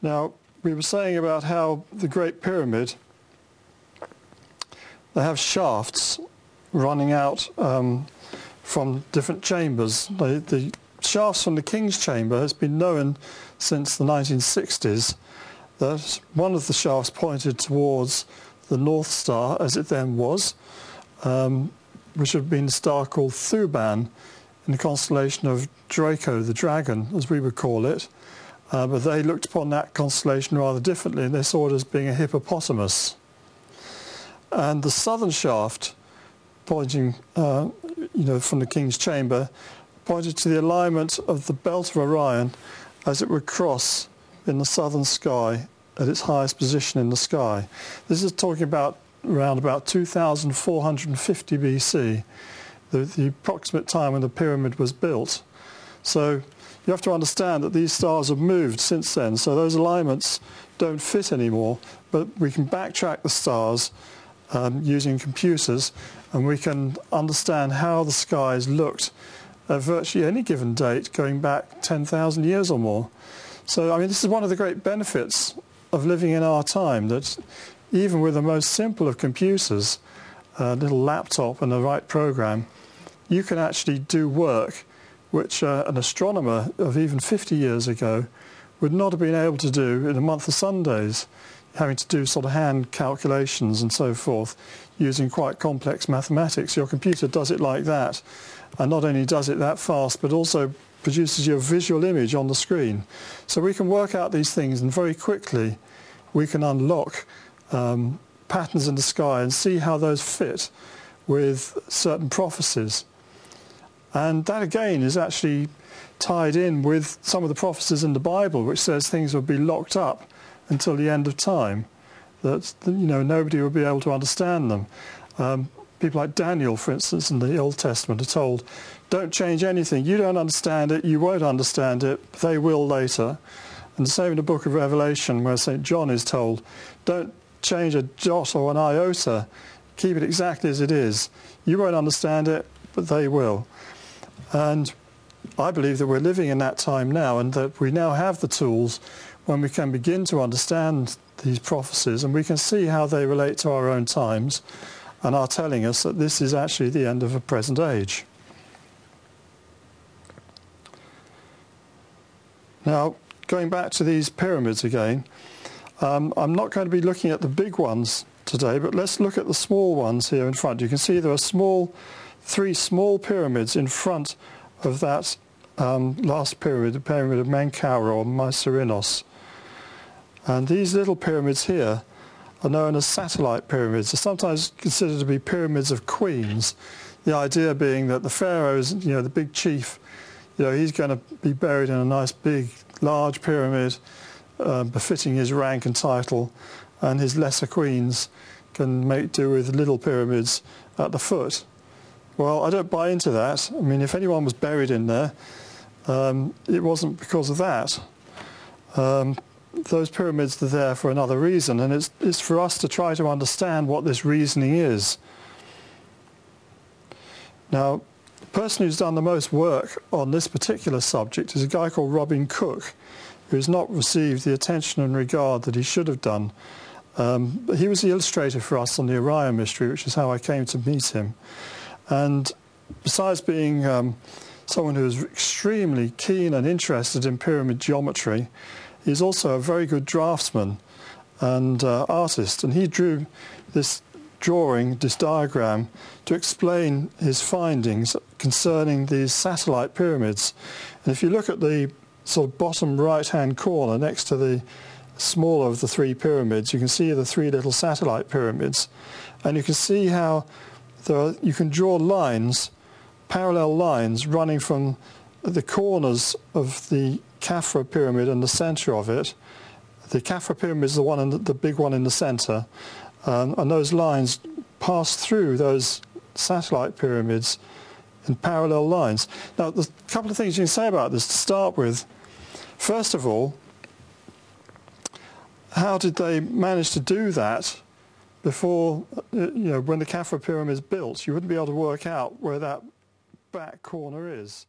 Now, we were saying about how the Great Pyramid, they have shafts running out um, from different chambers. The, the shafts from the King's Chamber has been known since the 1960s that one of the shafts pointed towards the North Star, as it then was, um, which had been a star called Thuban in the constellation of Draco, the dragon, as we would call it. Uh, but they looked upon that constellation rather differently and they saw it as being a hippopotamus. And the southern shaft, pointing uh, you know, from the King's Chamber, pointed to the alignment of the belt of Orion as it would cross in the southern sky at its highest position in the sky. This is talking about around about 2450 BC, the, the approximate time when the pyramid was built. So you have to understand that these stars have moved since then, so those alignments don't fit anymore, but we can backtrack the stars um, using computers and we can understand how the skies looked at virtually any given date going back 10,000 years or more. So, I mean, this is one of the great benefits of living in our time that even with the most simple of computers, a little laptop and the right program, you can actually do work which uh, an astronomer of even 50 years ago would not have been able to do in a month of Sundays, having to do sort of hand calculations and so forth using quite complex mathematics. Your computer does it like that, and not only does it that fast, but also produces your visual image on the screen. So we can work out these things, and very quickly we can unlock um, patterns in the sky and see how those fit with certain prophecies. And that again is actually tied in with some of the prophecies in the Bible, which says things will be locked up until the end of time, that you know nobody will be able to understand them. Um, people like Daniel, for instance, in the Old Testament, are told, "Don't change anything. You don't understand it. You won't understand it. They will later." And the same in the Book of Revelation, where St. John is told, "Don't change a jot or an iota. Keep it exactly as it is. You won't understand it, but they will." And I believe that we're living in that time now and that we now have the tools when we can begin to understand these prophecies and we can see how they relate to our own times and are telling us that this is actually the end of a present age. Now, going back to these pyramids again, um, I'm not going to be looking at the big ones today, but let's look at the small ones here in front. You can see there are small three small pyramids in front of that um, last pyramid, the pyramid of Menkaure or Mycerinos. And these little pyramids here are known as satellite pyramids. They're sometimes considered to be pyramids of queens. The idea being that the pharaoh is, you know, the big chief, you know, he's going to be buried in a nice big, large pyramid uh, befitting his rank and title, and his lesser queens can make do with little pyramids at the foot. Well, I don't buy into that. I mean, if anyone was buried in there, um, it wasn't because of that. Um, those pyramids are there for another reason, and it's, it's for us to try to understand what this reasoning is. Now, the person who's done the most work on this particular subject is a guy called Robin Cook, who has not received the attention and regard that he should have done. Um, he was the illustrator for us on the Orion mystery, which is how I came to meet him. And besides being um, someone who is extremely keen and interested in pyramid geometry, he's also a very good draftsman and uh, artist. And he drew this drawing, this diagram, to explain his findings concerning these satellite pyramids. And if you look at the sort of bottom right-hand corner next to the smaller of the three pyramids, you can see the three little satellite pyramids. And you can see how are, you can draw lines, parallel lines running from the corners of the Khafra pyramid and the center of it. The Khafra pyramid is the one, in the, the big one in the center, um, and those lines pass through those satellite pyramids in parallel lines. Now, there's a couple of things you can say about this to start with. First of all, how did they manage to do that before, uh, you know, when the Khafra pyramid is built, you wouldn't be able to work out where that back corner is.